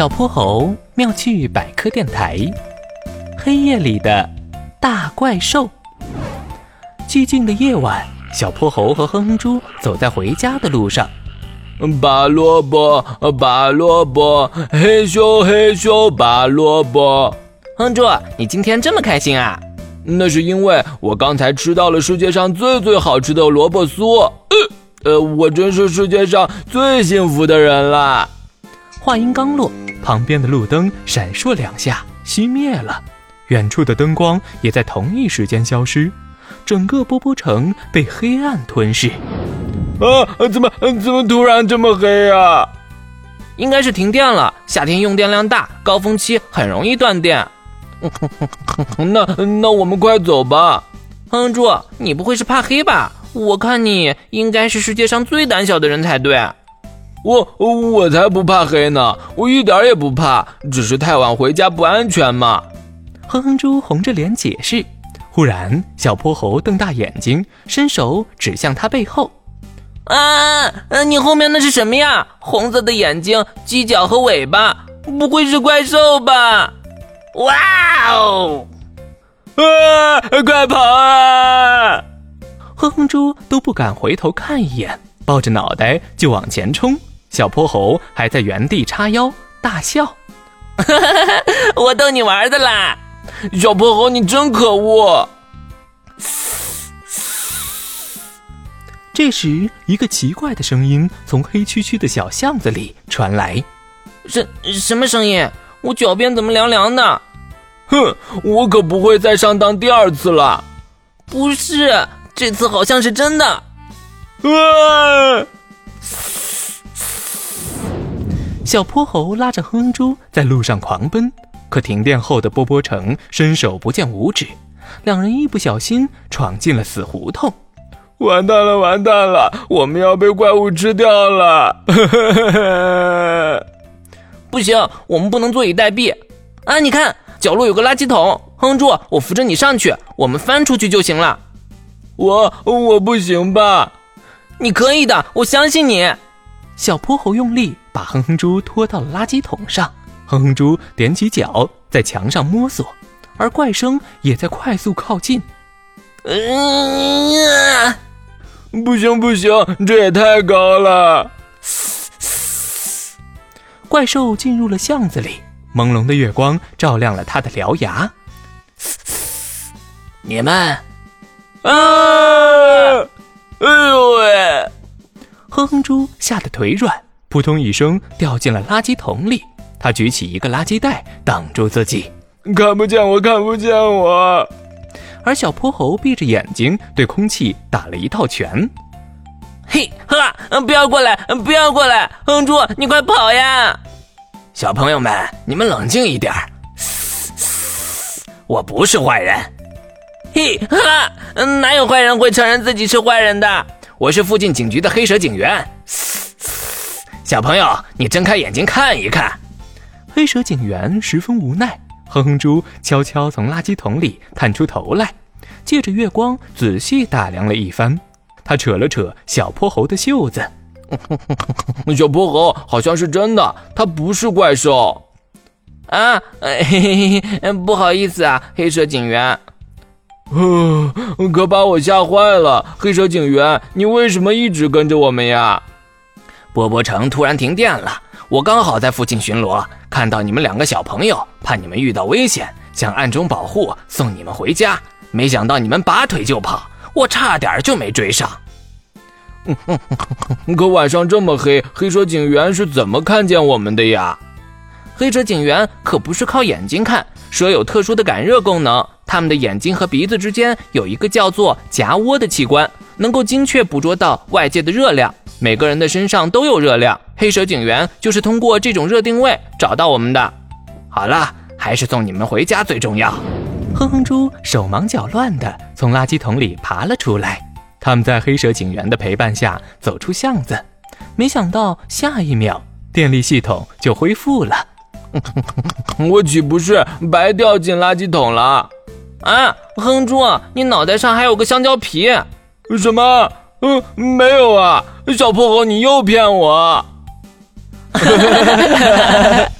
小泼猴妙趣百科电台，黑夜里的大怪兽。寂静的夜晚，小泼猴和哼哼猪走在回家的路上。拔萝卜，拔萝卜，嘿咻嘿咻拔萝卜。哼猪，你今天这么开心啊？那是因为我刚才吃到了世界上最最好吃的萝卜酥。呃，呃，我真是世界上最幸福的人了。话音刚落，旁边的路灯闪烁两下，熄灭了，远处的灯光也在同一时间消失，整个波波城被黑暗吞噬。啊，怎么怎么突然这么黑呀？应该是停电了。夏天用电量大，高峰期很容易断电。那那我们快走吧。哼猪，你不会是怕黑吧？我看你应该是世界上最胆小的人才对。我我才不怕黑呢，我一点也不怕，只是太晚回家不安全嘛。哼哼猪红着脸解释。忽然，小泼猴瞪大眼睛，伸手指向他背后。啊，你后面那是什么呀？红色的眼睛、犄角和尾巴，不会是怪兽吧？哇哦！啊，快跑啊！哼哼猪都不敢回头看一眼，抱着脑袋就往前冲。小泼猴还在原地叉腰大笑，我逗你玩的啦！小泼猴你真可恶！这时，一个奇怪的声音从黑黢黢的小巷子里传来：“什什么声音？我脚边怎么凉凉的？”哼，我可不会再上当第二次了。不是，这次好像是真的。啊！小泼猴拉着哼猪在路上狂奔，可停电后的波波城伸手不见五指，两人一不小心闯进了死胡同，完蛋了，完蛋了，我们要被怪物吃掉了！不行，我们不能坐以待毙啊！你看，角落有个垃圾桶，哼猪，我扶着你上去，我们翻出去就行了。我我不行吧？你可以的，我相信你。小泼猴用力把哼哼猪拖到了垃圾桶上，哼哼猪踮起脚在墙上摸索，而怪声也在快速靠近。嗯呀，不行不行，这也太高了！怪兽进入了巷子里，朦胧的月光照亮了他的獠牙。你们，啊！哎呦喂！哼哼猪吓得腿软，扑通一声掉进了垃圾桶里。他举起一个垃圾袋挡住自己，看不见我，看不见我。而小泼猴闭着眼睛对空气打了一套拳。嘿哈！不要过来，不要过来！哼猪，你快跑呀！小朋友们，你们冷静一点。我不是坏人。嘿哈！哪有坏人会承认自己是坏人的？我是附近警局的黑蛇警员，小朋友，你睁开眼睛看一看。黑蛇警员十分无奈，哼哼猪悄悄从垃圾桶里探出头来，借着月光仔细打量了一番。他扯了扯小泼猴的袖子，小泼猴好像是真的，他不是怪兽啊！嘿嘿嘿，不好意思啊，黑蛇警员。呃，可把我吓坏了！黑蛇警员，你为什么一直跟着我们呀？波波城突然停电了，我刚好在附近巡逻，看到你们两个小朋友，怕你们遇到危险，想暗中保护，送你们回家。没想到你们拔腿就跑，我差点就没追上。可晚上这么黑，黑蛇警员是怎么看见我们的呀？黑蛇警员可不是靠眼睛看，蛇有特殊的感热功能。他们的眼睛和鼻子之间有一个叫做夹窝的器官，能够精确捕捉到外界的热量。每个人的身上都有热量，黑蛇警员就是通过这种热定位找到我们的。好了，还是送你们回家最重要。哼哼猪手忙脚乱地从垃圾桶里爬了出来。他们在黑蛇警员的陪伴下走出巷子，没想到下一秒电力系统就恢复了。我岂不是白掉进垃圾桶了？啊，哼猪，你脑袋上还有个香蕉皮？什么？嗯，没有啊，小破猴，你又骗我！